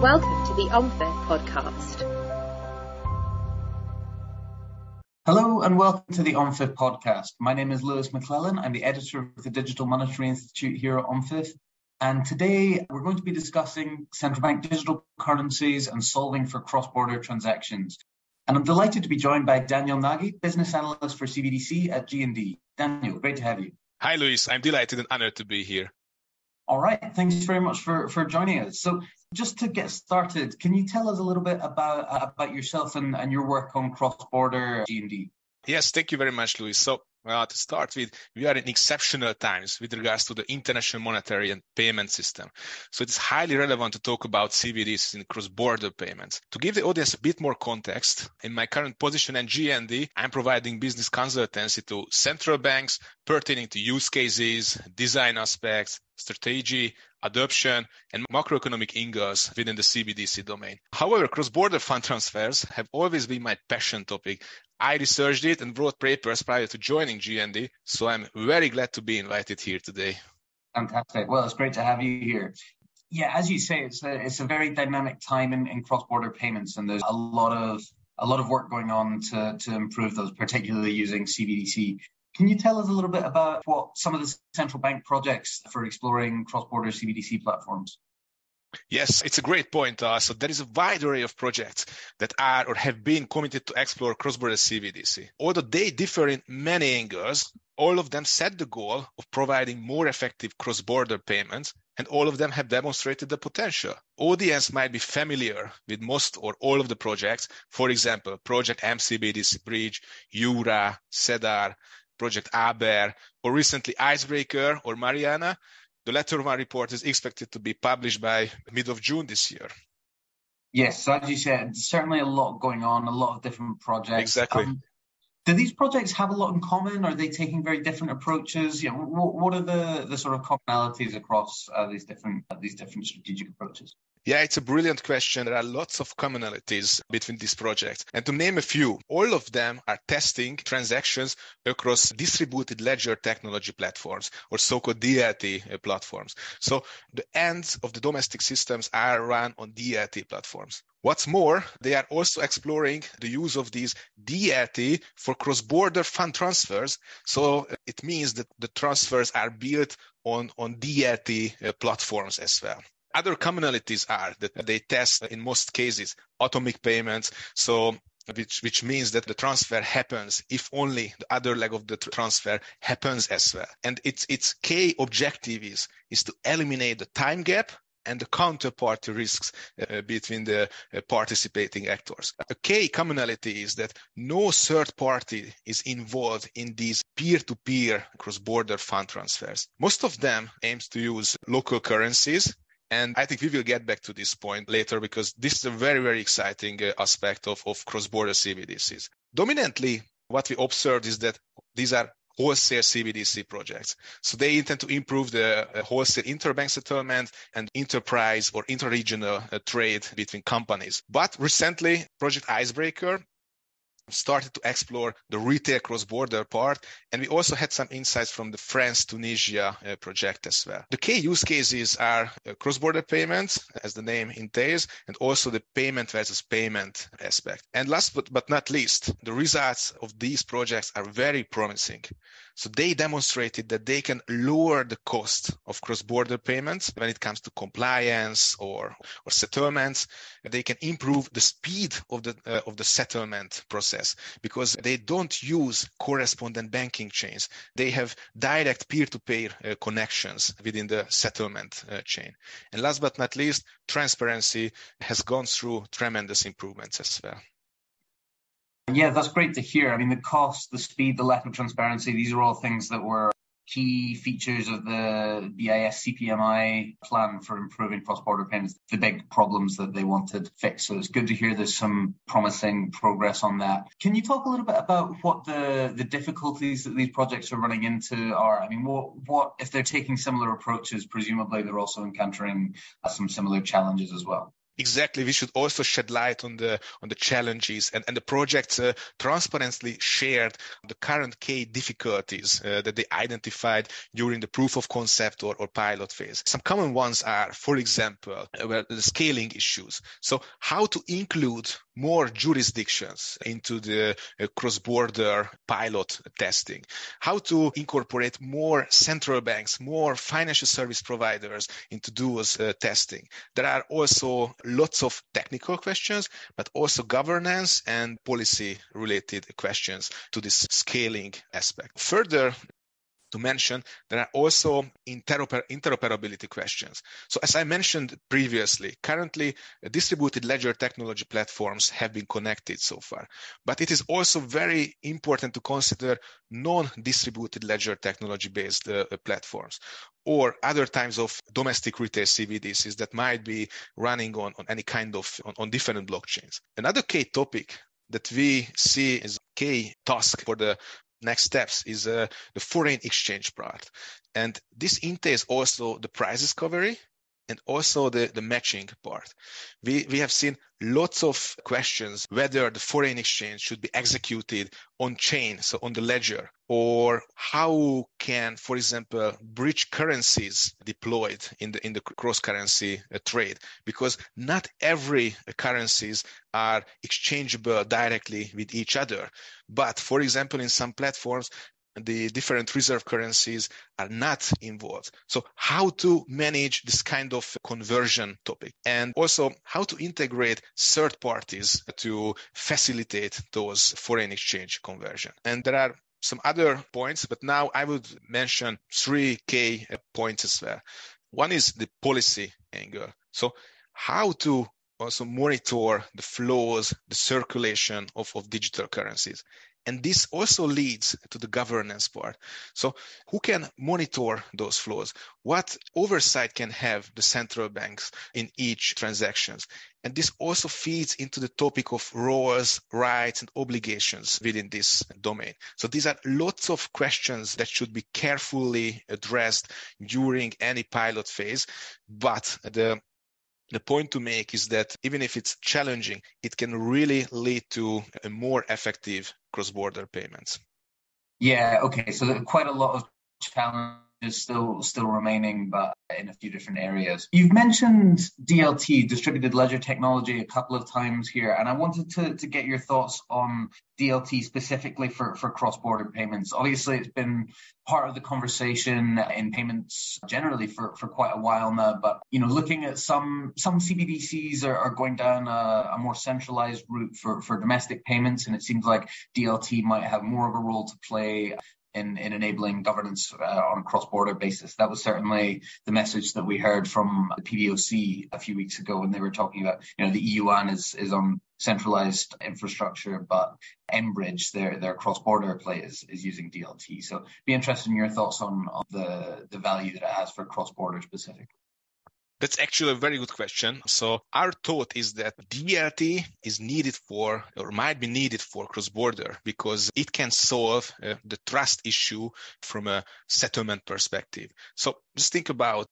Welcome to the OMFIF podcast. Hello and welcome to the OMFIF podcast. My name is Lewis McLellan. I'm the editor of the Digital Monetary Institute here at OMFIF. And today we're going to be discussing central bank digital currencies and solving for cross-border transactions. And I'm delighted to be joined by Daniel Nagy, business analyst for CBDC at G&D. Daniel, great to have you. Hi, Lewis. I'm delighted and honored to be here. All right. Thanks very much for, for joining us. So just to get started, can you tell us a little bit about, about yourself and, and your work on cross-border G&D? Yes, thank you very much, Lewis. So to start with, we are in exceptional times with regards to the international monetary and payment system. So it's highly relevant to talk about CBDCs in cross-border payments. To give the audience a bit more context, in my current position at G&D, I'm providing business consultancy to central banks pertaining to use cases, design aspects, strategy, adoption, and macroeconomic angles within the CBDC domain. However, cross-border fund transfers have always been my passion topic. I researched it and wrote papers prior to joining G&D, so I'm very glad to be invited here today. Fantastic. Well, it's great to have you here. Yeah, as you say, it's a, it's a very dynamic time in, in cross-border payments, and there's a lot of a lot of work going on to, to improve those, particularly using CBDC. Can you tell us a little bit about what some of the central bank projects for exploring cross-border CBDC platforms? Yes, it's a great point. Uh, so there is a wide array of projects that are or have been committed to explore cross-border CBDC. Although they differ in many angles, all of them set the goal of providing more effective cross-border payments, and all of them have demonstrated the potential. Audience might be familiar with most or all of the projects. For example, Project MCBDC Bridge, Jura, CEDAR, Project Aber, or recently Icebreaker or Mariana. The latter one report is expected to be published by mid of June this year. Yes, as you said, certainly a lot going on, a lot of different projects. Exactly. Um, do these projects have a lot in common? Are they taking very different approaches? You know, what, what are the, the sort of commonalities across uh, these different uh, these different strategic approaches? Yeah, it's a brilliant question. There are lots of commonalities between these projects. And to name a few, all of them are testing transactions across distributed ledger technology platforms or so-called DLT uh, platforms. So the ends of the domestic systems are run on DLT platforms. What's more, they are also exploring the use of these DLT for cross-border fund transfers. So it means that the transfers are built on, on DLT uh, platforms as well. Other commonalities are that they test in most cases atomic payments. So which, which means that the transfer happens if only the other leg of the transfer happens as well. And its, its key objective is, is to eliminate the time gap and the counterparty risks uh, between the uh, participating actors. A key commonality is that no third party is involved in these peer-to-peer cross-border fund transfers. Most of them aims to use local currencies and I think we will get back to this point later because this is a very, very exciting uh, aspect of, of cross-border CBDCs. Dominantly, what we observed is that these are wholesale CBDC projects. So they intend to improve the uh, wholesale interbank settlement and enterprise or interregional uh, trade between companies. But recently, Project Icebreaker started to explore the retail cross-border part, and we also had some insights from the France Tunisia uh, project as well. The key use cases are uh, cross-border payments, as the name entails, and also the payment versus payment aspect. And last but, but not least, the results of these projects are very promising. So they demonstrated that they can lower the cost of cross-border payments when it comes to compliance or, or settlements. They can improve the speed of the uh, of the settlement process because they don't use correspondent banking chains. They have direct peer-to-peer uh, connections within the settlement uh, chain. And last but not least, transparency has gone through tremendous improvements as well. Yeah, that's great to hear. I mean, the cost, the speed, the lack of transparency, these are all things that were key features of the BIS CPMI plan for improving cross-border payments, the big problems that they wanted fixed. So it's good to hear there's some promising progress on that. Can you talk a little bit about what the, the difficulties that these projects are running into are? I mean, what, what if they're taking similar approaches, presumably they're also encountering uh, some similar challenges as well? Exactly. We should also shed light on the on the challenges and, and the projects uh, transparently shared the current key difficulties uh, that they identified during the proof of concept or, or pilot phase. Some common ones are, for example, uh, well, the scaling issues. So how to include more jurisdictions into the uh, cross-border pilot testing, how to incorporate more central banks, more financial service providers into those uh, testing. There are also lots of technical questions, but also governance and policy related questions to this scaling aspect. Further, to mention, there are also interoper- interoperability questions. So as I mentioned previously, currently distributed ledger technology platforms have been connected so far, but it is also very important to consider non-distributed ledger technology based uh, platforms or other types of domestic retail CBDCs that might be running on, on any kind of on, on different blockchains. Another key topic that we see as key task for the next steps is uh, the foreign exchange part. And this entails also the price discovery and also the, the matching part. We, we have seen lots of questions whether the foreign exchange should be executed on chain, so on the ledger, or how can, for example, bridge currencies deployed in the in the cross currency uh, trade? Because not every currencies are exchangeable directly with each other. But for example, in some platforms, the different reserve currencies are not involved. So how to manage this kind of conversion topic and also how to integrate third parties to facilitate those foreign exchange conversion. And there are some other points, but now I would mention three key points as well. One is the policy angle. So how to also monitor the flows, the circulation of, of digital currencies. And this also leads to the governance part. So who can monitor those flows? What oversight can have the central banks in each transactions? And this also feeds into the topic of roles, rights, and obligations within this domain. So these are lots of questions that should be carefully addressed during any pilot phase. But the the point to make is that even if it's challenging, it can really lead to a more effective cross-border payments. Yeah, okay. So quite a lot of challenges still still remaining, but in a few different areas. You've mentioned DLT, distributed ledger technology, a couple of times here, and I wanted to, to get your thoughts on DLT specifically for, for cross-border payments. Obviously, it's been part of the conversation in payments generally for, for quite a while now, but you know, looking at some some CBDCs are, are going down a, a more centralized route for, for domestic payments, and it seems like DLT might have more of a role to play in, in enabling governance uh, on a cross-border basis. That was certainly the message that we heard from the PBOC a few weeks ago when they were talking about, you know, the e-yuan is, is on centralized infrastructure, but mBridge, their, their cross-border play is, is using DLT. So be interested in your thoughts on, on the, the value that it has for cross-border specifically. That's actually a very good question. So our thought is that DLT is needed for or might be needed for cross-border because it can solve uh, the trust issue from a settlement perspective. So just think about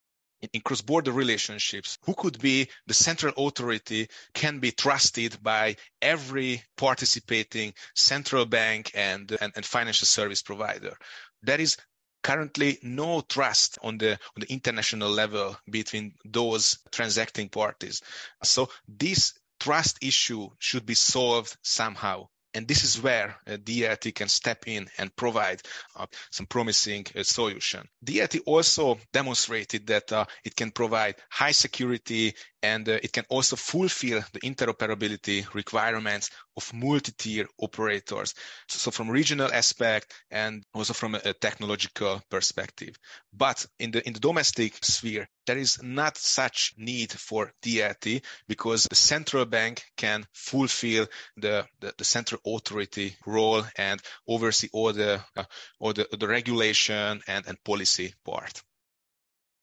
in cross-border relationships, who could be the central authority can be trusted by every participating central bank and, and, and financial service provider. That is currently no trust on the on the international level between those transacting parties so this trust issue should be solved somehow and this is where uh, DLT can step in and provide uh, some promising uh, solution. DLT also demonstrated that uh, it can provide high security and uh, it can also fulfill the interoperability requirements of multi-tier operators. So, so, from regional aspect and also from a, a, technological perspective. But in the in the domestic sphere, there is not such need for DLT because the central bank can fulfill the, the, the central authority role and oversee all the uh, all the, the regulation and, and policy part.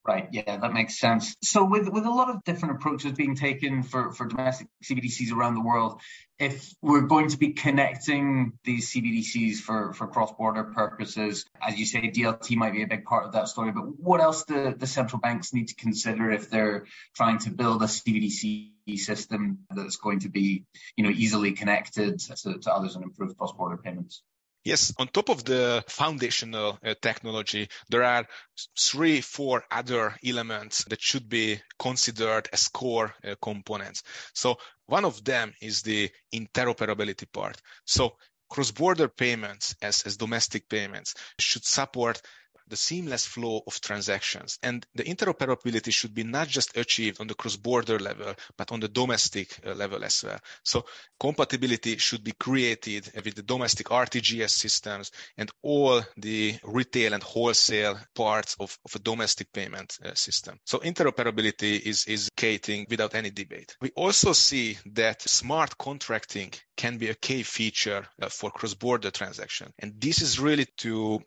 Right. Yeah, that makes sense. So with, with a lot of different approaches being taken for, for domestic CBDCs around the world, if we're going to be connecting these CBDCs for, for cross-border purposes, as you say, DLT might be a big part of that story, but what else do the central banks need to consider if they're trying to build a CBDC system that's going to be, you know, easily connected to, to others and improve cross-border payments? Yes, on top of the foundational uh, technology, there are three, four other elements that should be considered as core uh, components. So one of them is the interoperability part. So cross-border payments as, as domestic payments should support the seamless flow of transactions. And the interoperability should be not just achieved on the cross-border level, but on the domestic uh, level as well. So compatibility should be created with the domestic RTGS systems and all the retail and wholesale parts of, of a domestic payment uh, system. So interoperability is, is gating without any debate. We also see that smart contracting can be a key feature uh, for cross-border transaction. And this is really to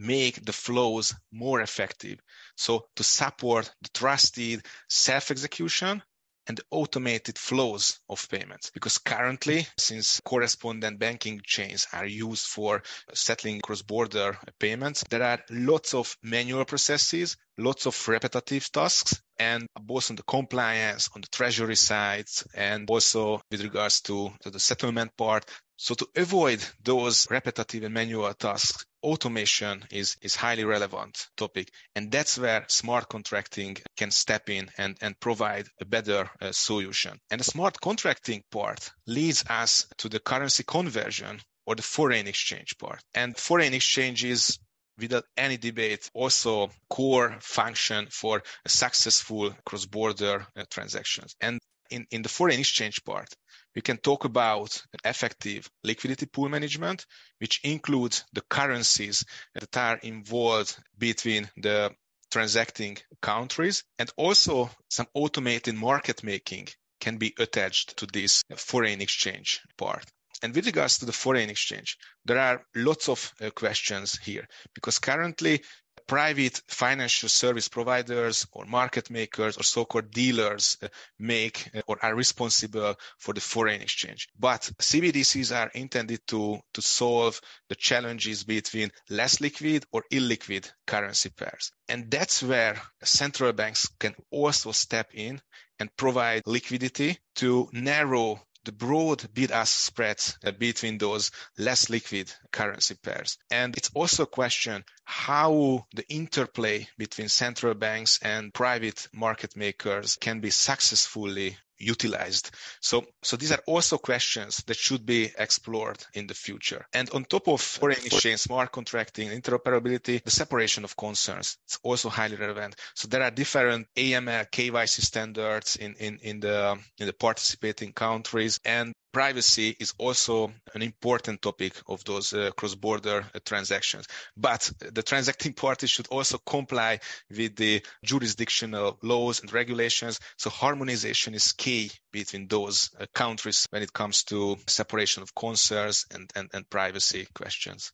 make the flows more effective. So to support the trusted self-execution and automated flows of payments. Because currently, since correspondent banking chains are used for settling cross-border payments, there are lots of manual processes, lots of repetitive tasks, and both on the compliance, on the treasury side, and also with regards to, to the settlement part, so to avoid those repetitive and manual tasks, automation is, is highly relevant topic. And that's where smart contracting can step in and, and provide a better uh, solution. And the smart contracting part leads us to the currency conversion or the foreign exchange part. And foreign exchange is without any debate, also core function for successful cross-border uh, transactions. And in, in the foreign exchange part, we can talk about effective liquidity pool management, which includes the currencies that are involved between the transacting countries and also some automated market making can be attached to this foreign exchange part. And with regards to the foreign exchange, there are lots of uh, questions here because currently private financial service providers or market makers or so-called dealers uh, make uh, or are responsible for the foreign exchange. But CBDCs are intended to, to solve the challenges between less liquid or illiquid currency pairs. And that's where central banks can also step in and provide liquidity to narrow the broad bid-ask spreads uh, between those less liquid currency pairs. And it's also a question how the interplay between central banks and private market makers can be successfully utilized. So, so these are also questions that should be explored in the future. And on top of foreign exchange, smart contracting, interoperability, the separation of concerns it's also highly relevant. So there are different AML, KYC standards in, in, in the in the participating countries, and privacy is also an important topic of those uh, cross-border uh, transactions. But the transacting parties should also comply with the jurisdictional laws and regulations. So harmonization is key between those uh, countries when it comes to separation of concerns and, and, and privacy questions.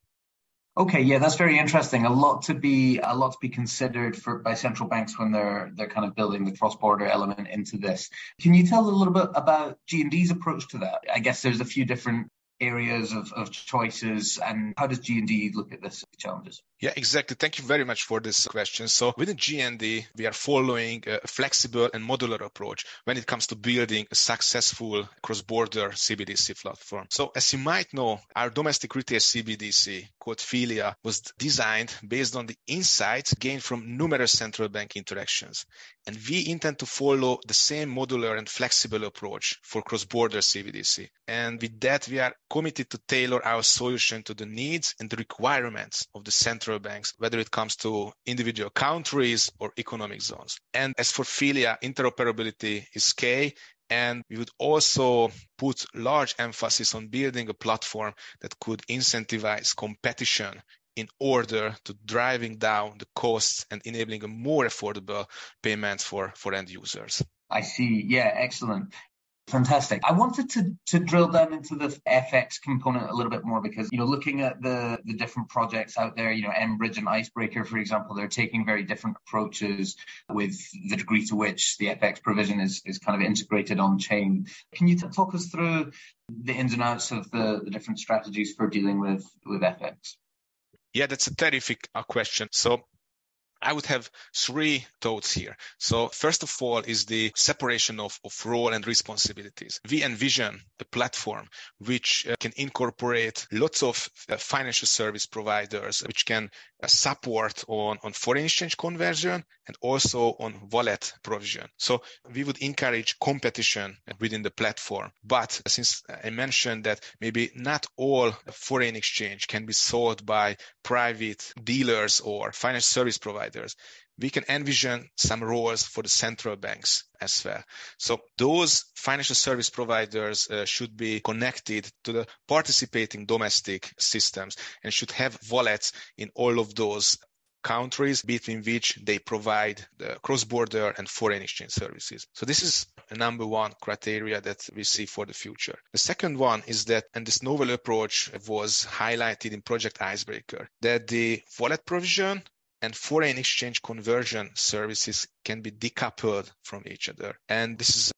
Okay, yeah, that's very interesting. A lot to be a lot to be considered for by central banks when they're they're kind of building the cross-border element into this. Can you tell a little bit about G&D's approach to that? I guess there's a few different areas of, of choices and how does G&D look at this challenges? Yeah, exactly. Thank you very much for this question. So within G&D, we are following a flexible and modular approach when it comes to building a successful cross-border CBDC platform. So as you might know, our domestic retail CBDC called Filia was designed based on the insights gained from numerous central bank interactions. And we intend to follow the same modular and flexible approach for cross-border CBDC. And with that, we are committed to tailor our solution to the needs and the requirements of the central banks, whether it comes to individual countries or economic zones. And as for Filia, interoperability is key. And we would also put large emphasis on building a platform that could incentivize competition in order to driving down the costs and enabling a more affordable payment for, for end users. I see. Yeah, excellent. Fantastic. I wanted to, to drill down into the FX component a little bit more because, you know, looking at the, the different projects out there, you know, mBridge and Icebreaker, for example, they're taking very different approaches with the degree to which the FX provision is, is kind of integrated on chain. Can you t- talk us through the ins and outs of the, the different strategies for dealing with, with FX? Yeah, that's a terrific uh, question. So I would have three thoughts here. So first of all is the separation of, of role and responsibilities. We envision a platform which uh, can incorporate lots of uh, financial service providers, which can uh, support on, on foreign exchange conversion and also on wallet provision. So we would encourage competition within the platform. But since I mentioned that maybe not all foreign exchange can be sold by private dealers or financial service providers, we can envision some roles for the central banks as well. So those financial service providers uh, should be connected to the participating domestic systems and should have wallets in all of those countries between which they provide the cross-border and foreign exchange services. So this is a number one criteria that we see for the future. The second one is that, and this novel approach was highlighted in Project Icebreaker, that the wallet provision and foreign exchange conversion services can be decoupled from each other. And this is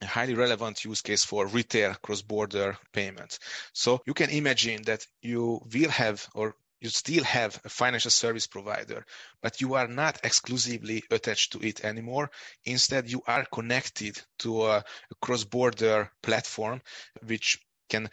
a highly relevant use case for retail cross-border payments. So you can imagine that you will have or you still have a financial service provider, but you are not exclusively attached to it anymore. Instead, you are connected to a, a cross-border platform which can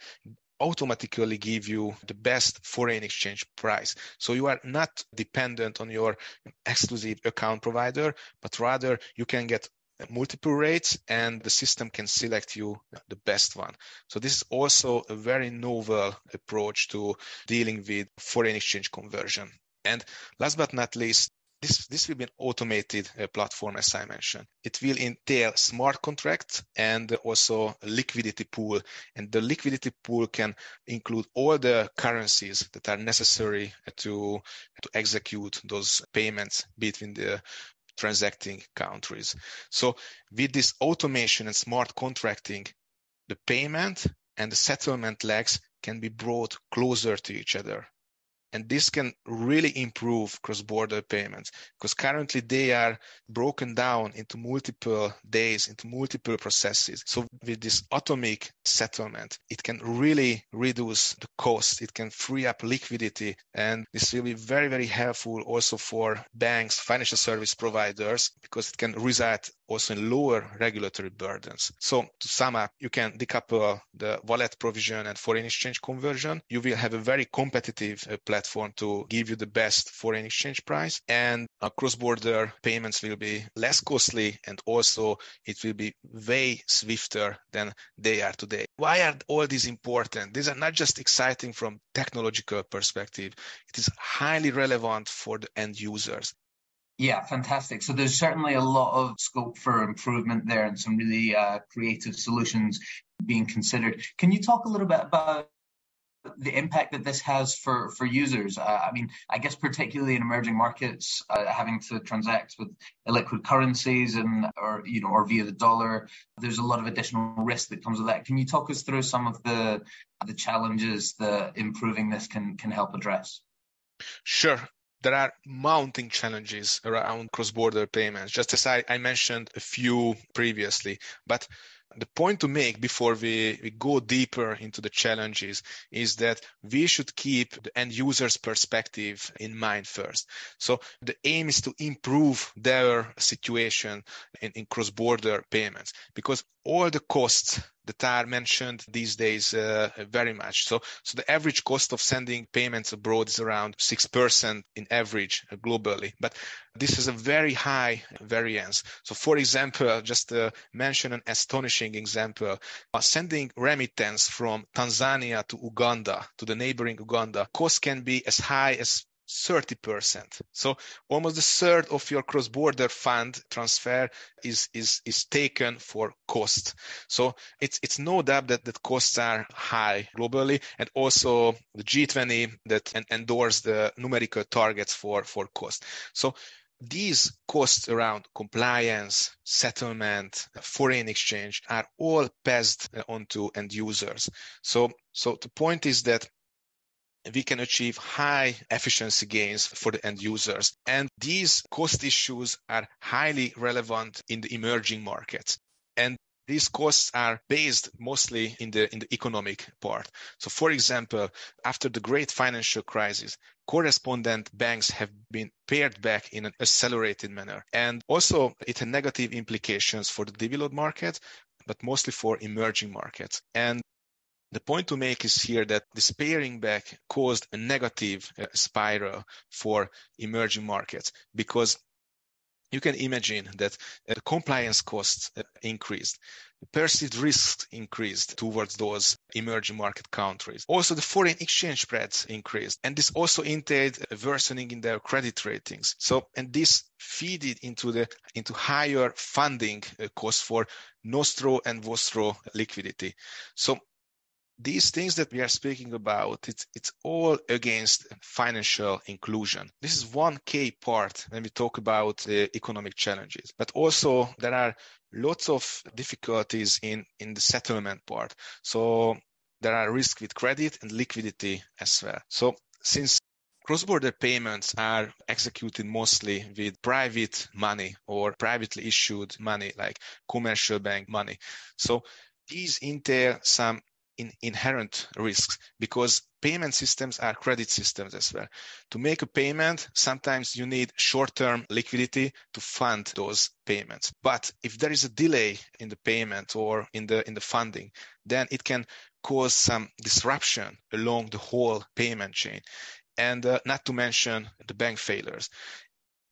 automatically give you the best foreign exchange price. So you are not dependent on your exclusive account provider, but rather you can get multiple rates and the system can select you the best one. So this is also a very novel approach to dealing with foreign exchange conversion. And last but not least, this, this will be an automated uh, platform, as I mentioned. It will entail smart contracts and also a liquidity pool. And the liquidity pool can include all the currencies that are necessary to, to execute those payments between the transacting countries. So with this automation and smart contracting, the payment and the settlement legs can be brought closer to each other. And this can really improve cross-border payments because currently they are broken down into multiple days, into multiple processes. So with this atomic settlement, it can really reduce the cost. It can free up liquidity. And this will be very, very helpful also for banks, financial service providers, because it can result also in lower regulatory burdens. So to sum up, you can decouple the wallet provision and foreign exchange conversion. You will have a very competitive uh, platform to give you the best foreign exchange price and uh, cross-border payments will be less costly and also it will be way swifter than they are today. Why are all these important? These are not just exciting from technological perspective. It is highly relevant for the end users. Yeah, fantastic. So there's certainly a lot of scope for improvement there and some really uh, creative solutions being considered. Can you talk a little bit about the impact that this has for for users. Uh, I mean, I guess particularly in emerging markets, uh, having to transact with illiquid currencies and or you know or via the dollar, there's a lot of additional risk that comes with that. Can you talk us through some of the the challenges that improving this can can help address? Sure there are mounting challenges around cross-border payments, just as I, I, mentioned a few previously. But the point to make before we, we go deeper into the challenges is that we should keep the end user's perspective in mind first. So the aim is to improve their situation in, in cross-border payments because all the costs that are mentioned these days uh, very much. So, so the average cost of sending payments abroad is around 6% in average uh, globally. But this is a very high variance. So for example, just to mention an astonishing example, uh, sending remittance from Tanzania to Uganda, to the neighboring Uganda, cost can be as high as 30%. So almost a third of your cross-border fund transfer is, is, is taken for cost. So it's, it's no doubt that, that costs are high globally and also the G20 that endorsed the numerical targets for, for cost. So these costs around compliance, settlement, foreign exchange are all passed uh, onto end users. So, so the point is that we can achieve high efficiency gains for the end users. And these cost issues are highly relevant in the emerging markets. And these costs are based mostly in the in the economic part. So for example, after the great financial crisis, correspondent banks have been pared back in an accelerated manner. And also it had negative implications for the developed market, but mostly for emerging markets. And the point to make is here that this paring back caused a negative uh, spiral for emerging markets because you can imagine that uh, compliance costs uh, increased, perceived risks increased towards those emerging market countries. Also, the foreign exchange spreads increased, and this also entailed a worsening in their credit ratings. So, and this feeded into the into higher funding uh, costs for nostro and vostro liquidity. So these things that we are speaking about, it's, it's all against financial inclusion. This is one key part when we talk about the economic challenges. But also there are lots of difficulties in, in the settlement part. So there are risks with credit and liquidity as well. So since cross-border payments are executed mostly with private money or privately issued money like commercial bank money. So these entail some in inherent risks because payment systems are credit systems as well. To make a payment, sometimes you need short-term liquidity to fund those payments. But if there is a delay in the payment or in the in the funding, then it can cause some disruption along the whole payment chain. And uh, not to mention the bank failures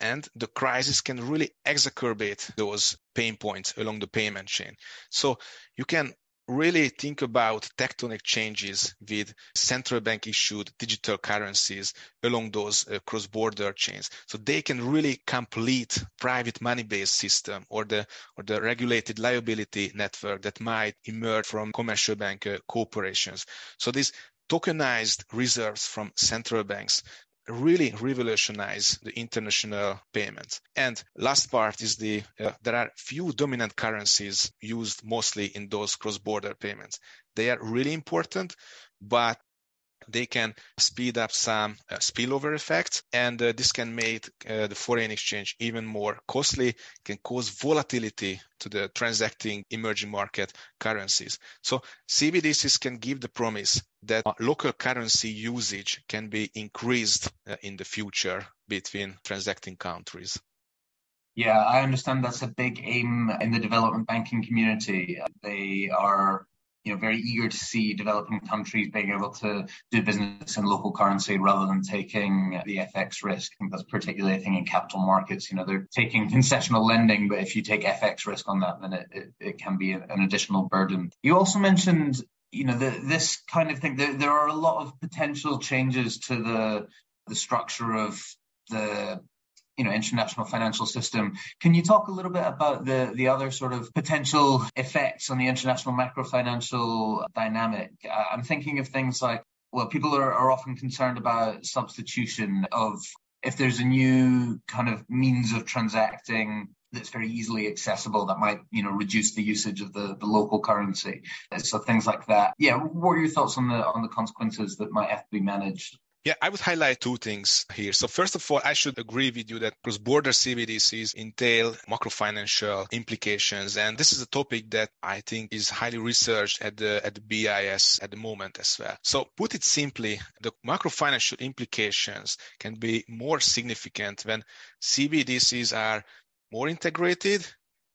and the crisis can really exacerbate those pain points along the payment chain. So you can really think about tectonic changes with central bank issued digital currencies along those uh, cross-border chains. So they can really complete private money-based system or the or the regulated liability network that might emerge from commercial bank uh, corporations. So these tokenized reserves from central banks really revolutionize the international payments. And last part is the uh, there are few dominant currencies used mostly in those cross-border payments. They are really important, but they can speed up some uh, spillover effects and uh, this can make uh, the foreign exchange even more costly can cause volatility to the transacting emerging market currencies so cbdc's can give the promise that local currency usage can be increased uh, in the future between transacting countries yeah, I understand that's a big aim in the development banking community. They are you know, very eager to see developing countries being able to do business in local currency rather than taking the FX risk. I think that's particularly a thing in capital markets. You know, they're taking concessional lending, but if you take FX risk on that, then it, it, it can be an additional burden. You also mentioned, you know, the, this kind of thing. There, there are a lot of potential changes to the the structure of the you know international financial system. Can you talk a little bit about the the other sort of potential effects on the international macro financial dynamic? I'm thinking of things like well, people are, are often concerned about substitution of if there's a new kind of means of transacting that's very easily accessible that might you know reduce the usage of the, the local currency so things like that yeah what are your thoughts on the on the consequences that might have to be managed yeah, I would highlight two things here. So first of all, I should agree with you that cross-border CBDCs entail macro-financial implications. And this is a topic that I think is highly researched at the, at the BIS at the moment as well. So put it simply, the macro-financial implications can be more significant when CBDCs are more integrated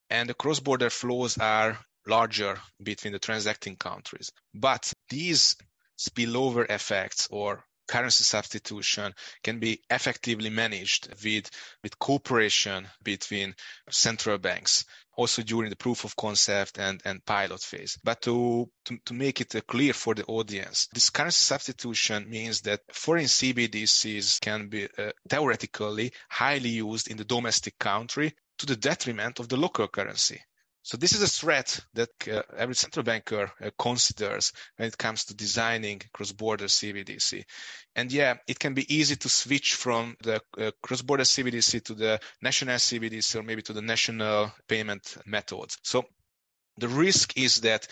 and the cross-border flows are larger between the transacting countries. But these spillover effects or currency substitution can be effectively managed with, with cooperation between central banks also during the proof of concept and, and pilot phase. But to, to, to make it clear for the audience, this currency substitution means that foreign CBDCs can be uh, theoretically highly used in the domestic country to the detriment of the local currency. So this is a threat that uh, every central banker uh, considers when it comes to designing cross-border CBDC. And yeah, it can be easy to switch from the uh, cross-border CBDC to the national CBDC or maybe to the national payment methods. So the risk is that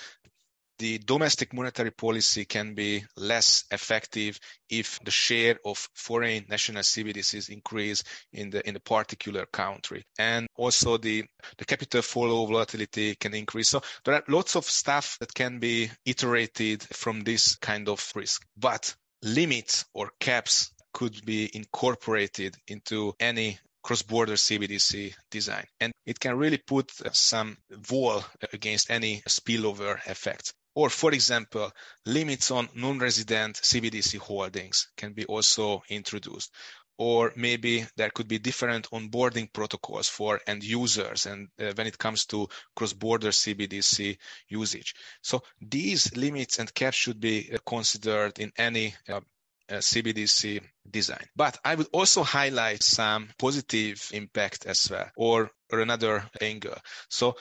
the domestic monetary policy can be less effective if the share of foreign national CBDCs increase in the in the particular country, and also the the capital flow volatility can increase. So there are lots of stuff that can be iterated from this kind of risk, but limits or caps could be incorporated into any cross-border CBDC design. And it can really put some wall against any spillover effects. Or, for example, limits on non-resident CBDC holdings can be also introduced. Or maybe there could be different onboarding protocols for end users and uh, when it comes to cross-border CBDC usage. So these limits and caps should be uh, considered in any uh, uh CBDC design. But I would also highlight some positive impact as well, or, or another angle. So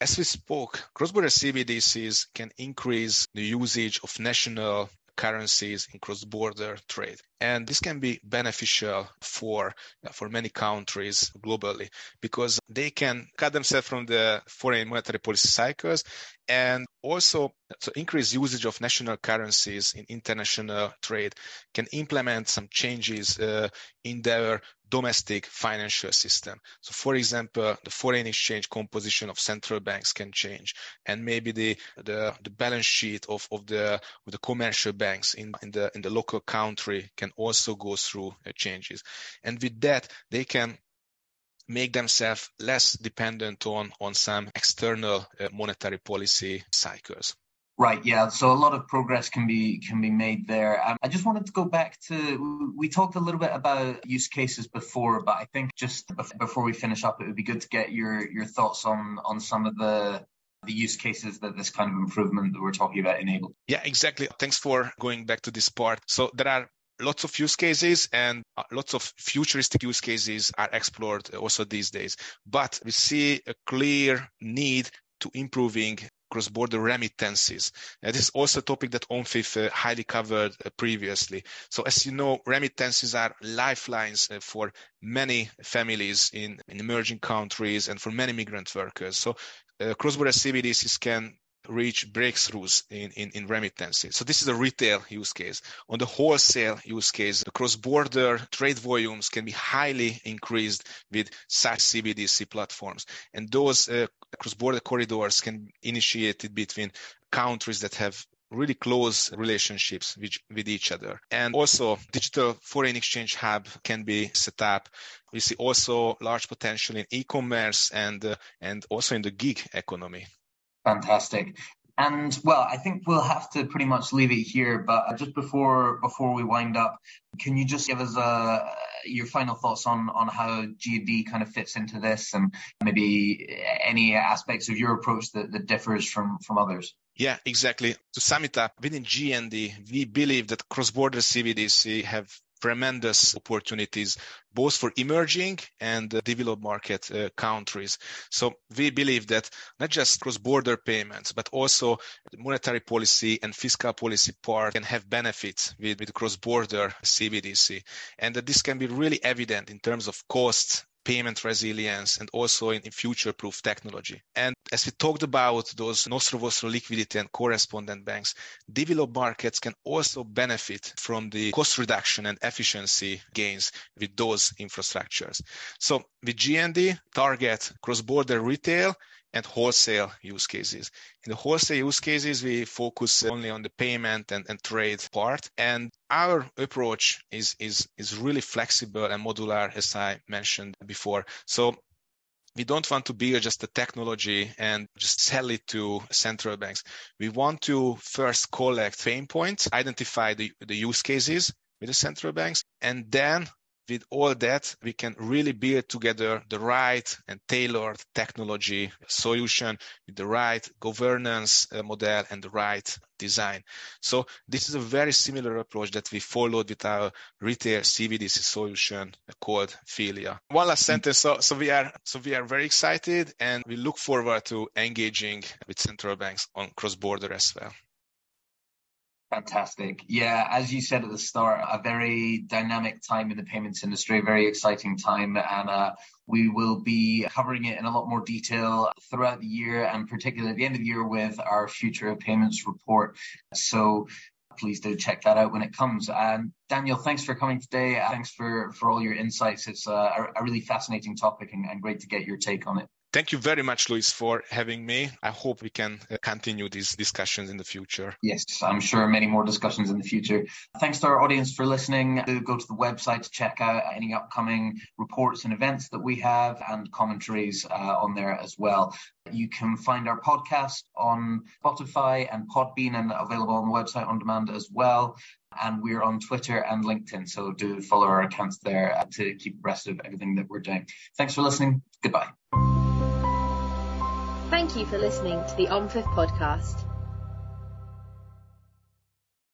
as we spoke, cross-border CBDCs can increase the usage of national currencies in cross-border trade. And this can be beneficial for, for many countries globally because they can cut themselves from the foreign monetary policy cycles and also so increased usage of national currencies in international trade can implement some changes uh, in their domestic financial system. So, for example, the foreign exchange composition of central banks can change, and maybe the the, the balance sheet of, of the of the commercial banks in, in the in the local country can also go through uh, changes. And with that, they can make themselves less dependent on, on some external uh, monetary policy cycles. Right. Yeah. So a lot of progress can be can be made there. Um, I just wanted to go back to we talked a little bit about use cases before, but I think just before we finish up, it would be good to get your your thoughts on on some of the the use cases that this kind of improvement that we're talking about enabled. Yeah, exactly. Thanks for going back to this part. So there are lots of use cases and uh, lots of futuristic use cases are explored also these days. But we see a clear need to improving cross-border remittances. Uh, this is also a topic that OMFIF uh, highly covered uh, previously. So as you know, remittances are lifelines uh, for many families in, in, emerging countries and for many migrant workers. So uh, cross-border CBDCs can reach breakthroughs in, in, in remittances. So this is a retail use case. On the wholesale use case, the cross-border trade volumes can be highly increased with such CBDC platforms. And those uh, cross-border corridors can be initiated between countries that have really close relationships with, with each other. And also digital foreign exchange hub can be set up. We see also large potential in e-commerce and, uh, and also in the gig economy. Fantastic. And well, I think we'll have to pretty much leave it here. But just before before we wind up, can you just give us uh, your final thoughts on on how GND kind of fits into this, and maybe any aspects of your approach that, that differs from from others? Yeah, exactly. To sum it up, within GND, we believe that cross-border CBDC have tremendous opportunities both for emerging and developed market uh, countries. So we believe that not just cross-border payments, but also monetary policy and fiscal policy part can have benefits with, with cross-border CBDC. And that this can be really evident in terms of costs payment resilience, and also in, future-proof technology. And as we talked about those nostro vostro liquidity and correspondent banks, developed markets can also benefit from the cost reduction and efficiency gains with those infrastructures. So with GND, target cross-border retail and wholesale use cases. In the wholesale use cases, we focus only on the payment and, and trade part. And our approach is, is, is really flexible and modular, as I mentioned before. So we don't want to be just a technology and just sell it to central banks. We want to first collect pain points, identify the, the use cases with the central banks, and then with all that, we can really build together the right and tailored technology solution with the right governance uh, model and the right design. So this is a very similar approach that we followed with our retail CBDC solution called Filia. One last sentence. So, so we are so we are very excited and we look forward to engaging with central banks on cross border as well. Fantastic. Yeah, as you said at the start, a very dynamic time in the payments industry, a very exciting time. And uh, we will be covering it in a lot more detail throughout the year and particularly at the end of the year with our Future of Payments report. So please do check that out when it comes. And Daniel, thanks for coming today. Thanks for, for all your insights. It's a, a really fascinating topic and, and great to get your take on it. Thank you very much, Lewis, for having me. I hope we can uh, continue these discussions in the future. Yes, I'm sure many more discussions in the future. Thanks to our audience for listening. Do go to the website to check out any upcoming reports and events that we have and commentaries uh, on there as well. You can find our podcast on Spotify and Podbean and available on the website on demand as well. And we're on Twitter and LinkedIn. So do follow our accounts there to keep abreast of everything that we're doing. Thanks for listening. Goodbye. Thank you for listening to the OMFIF podcast.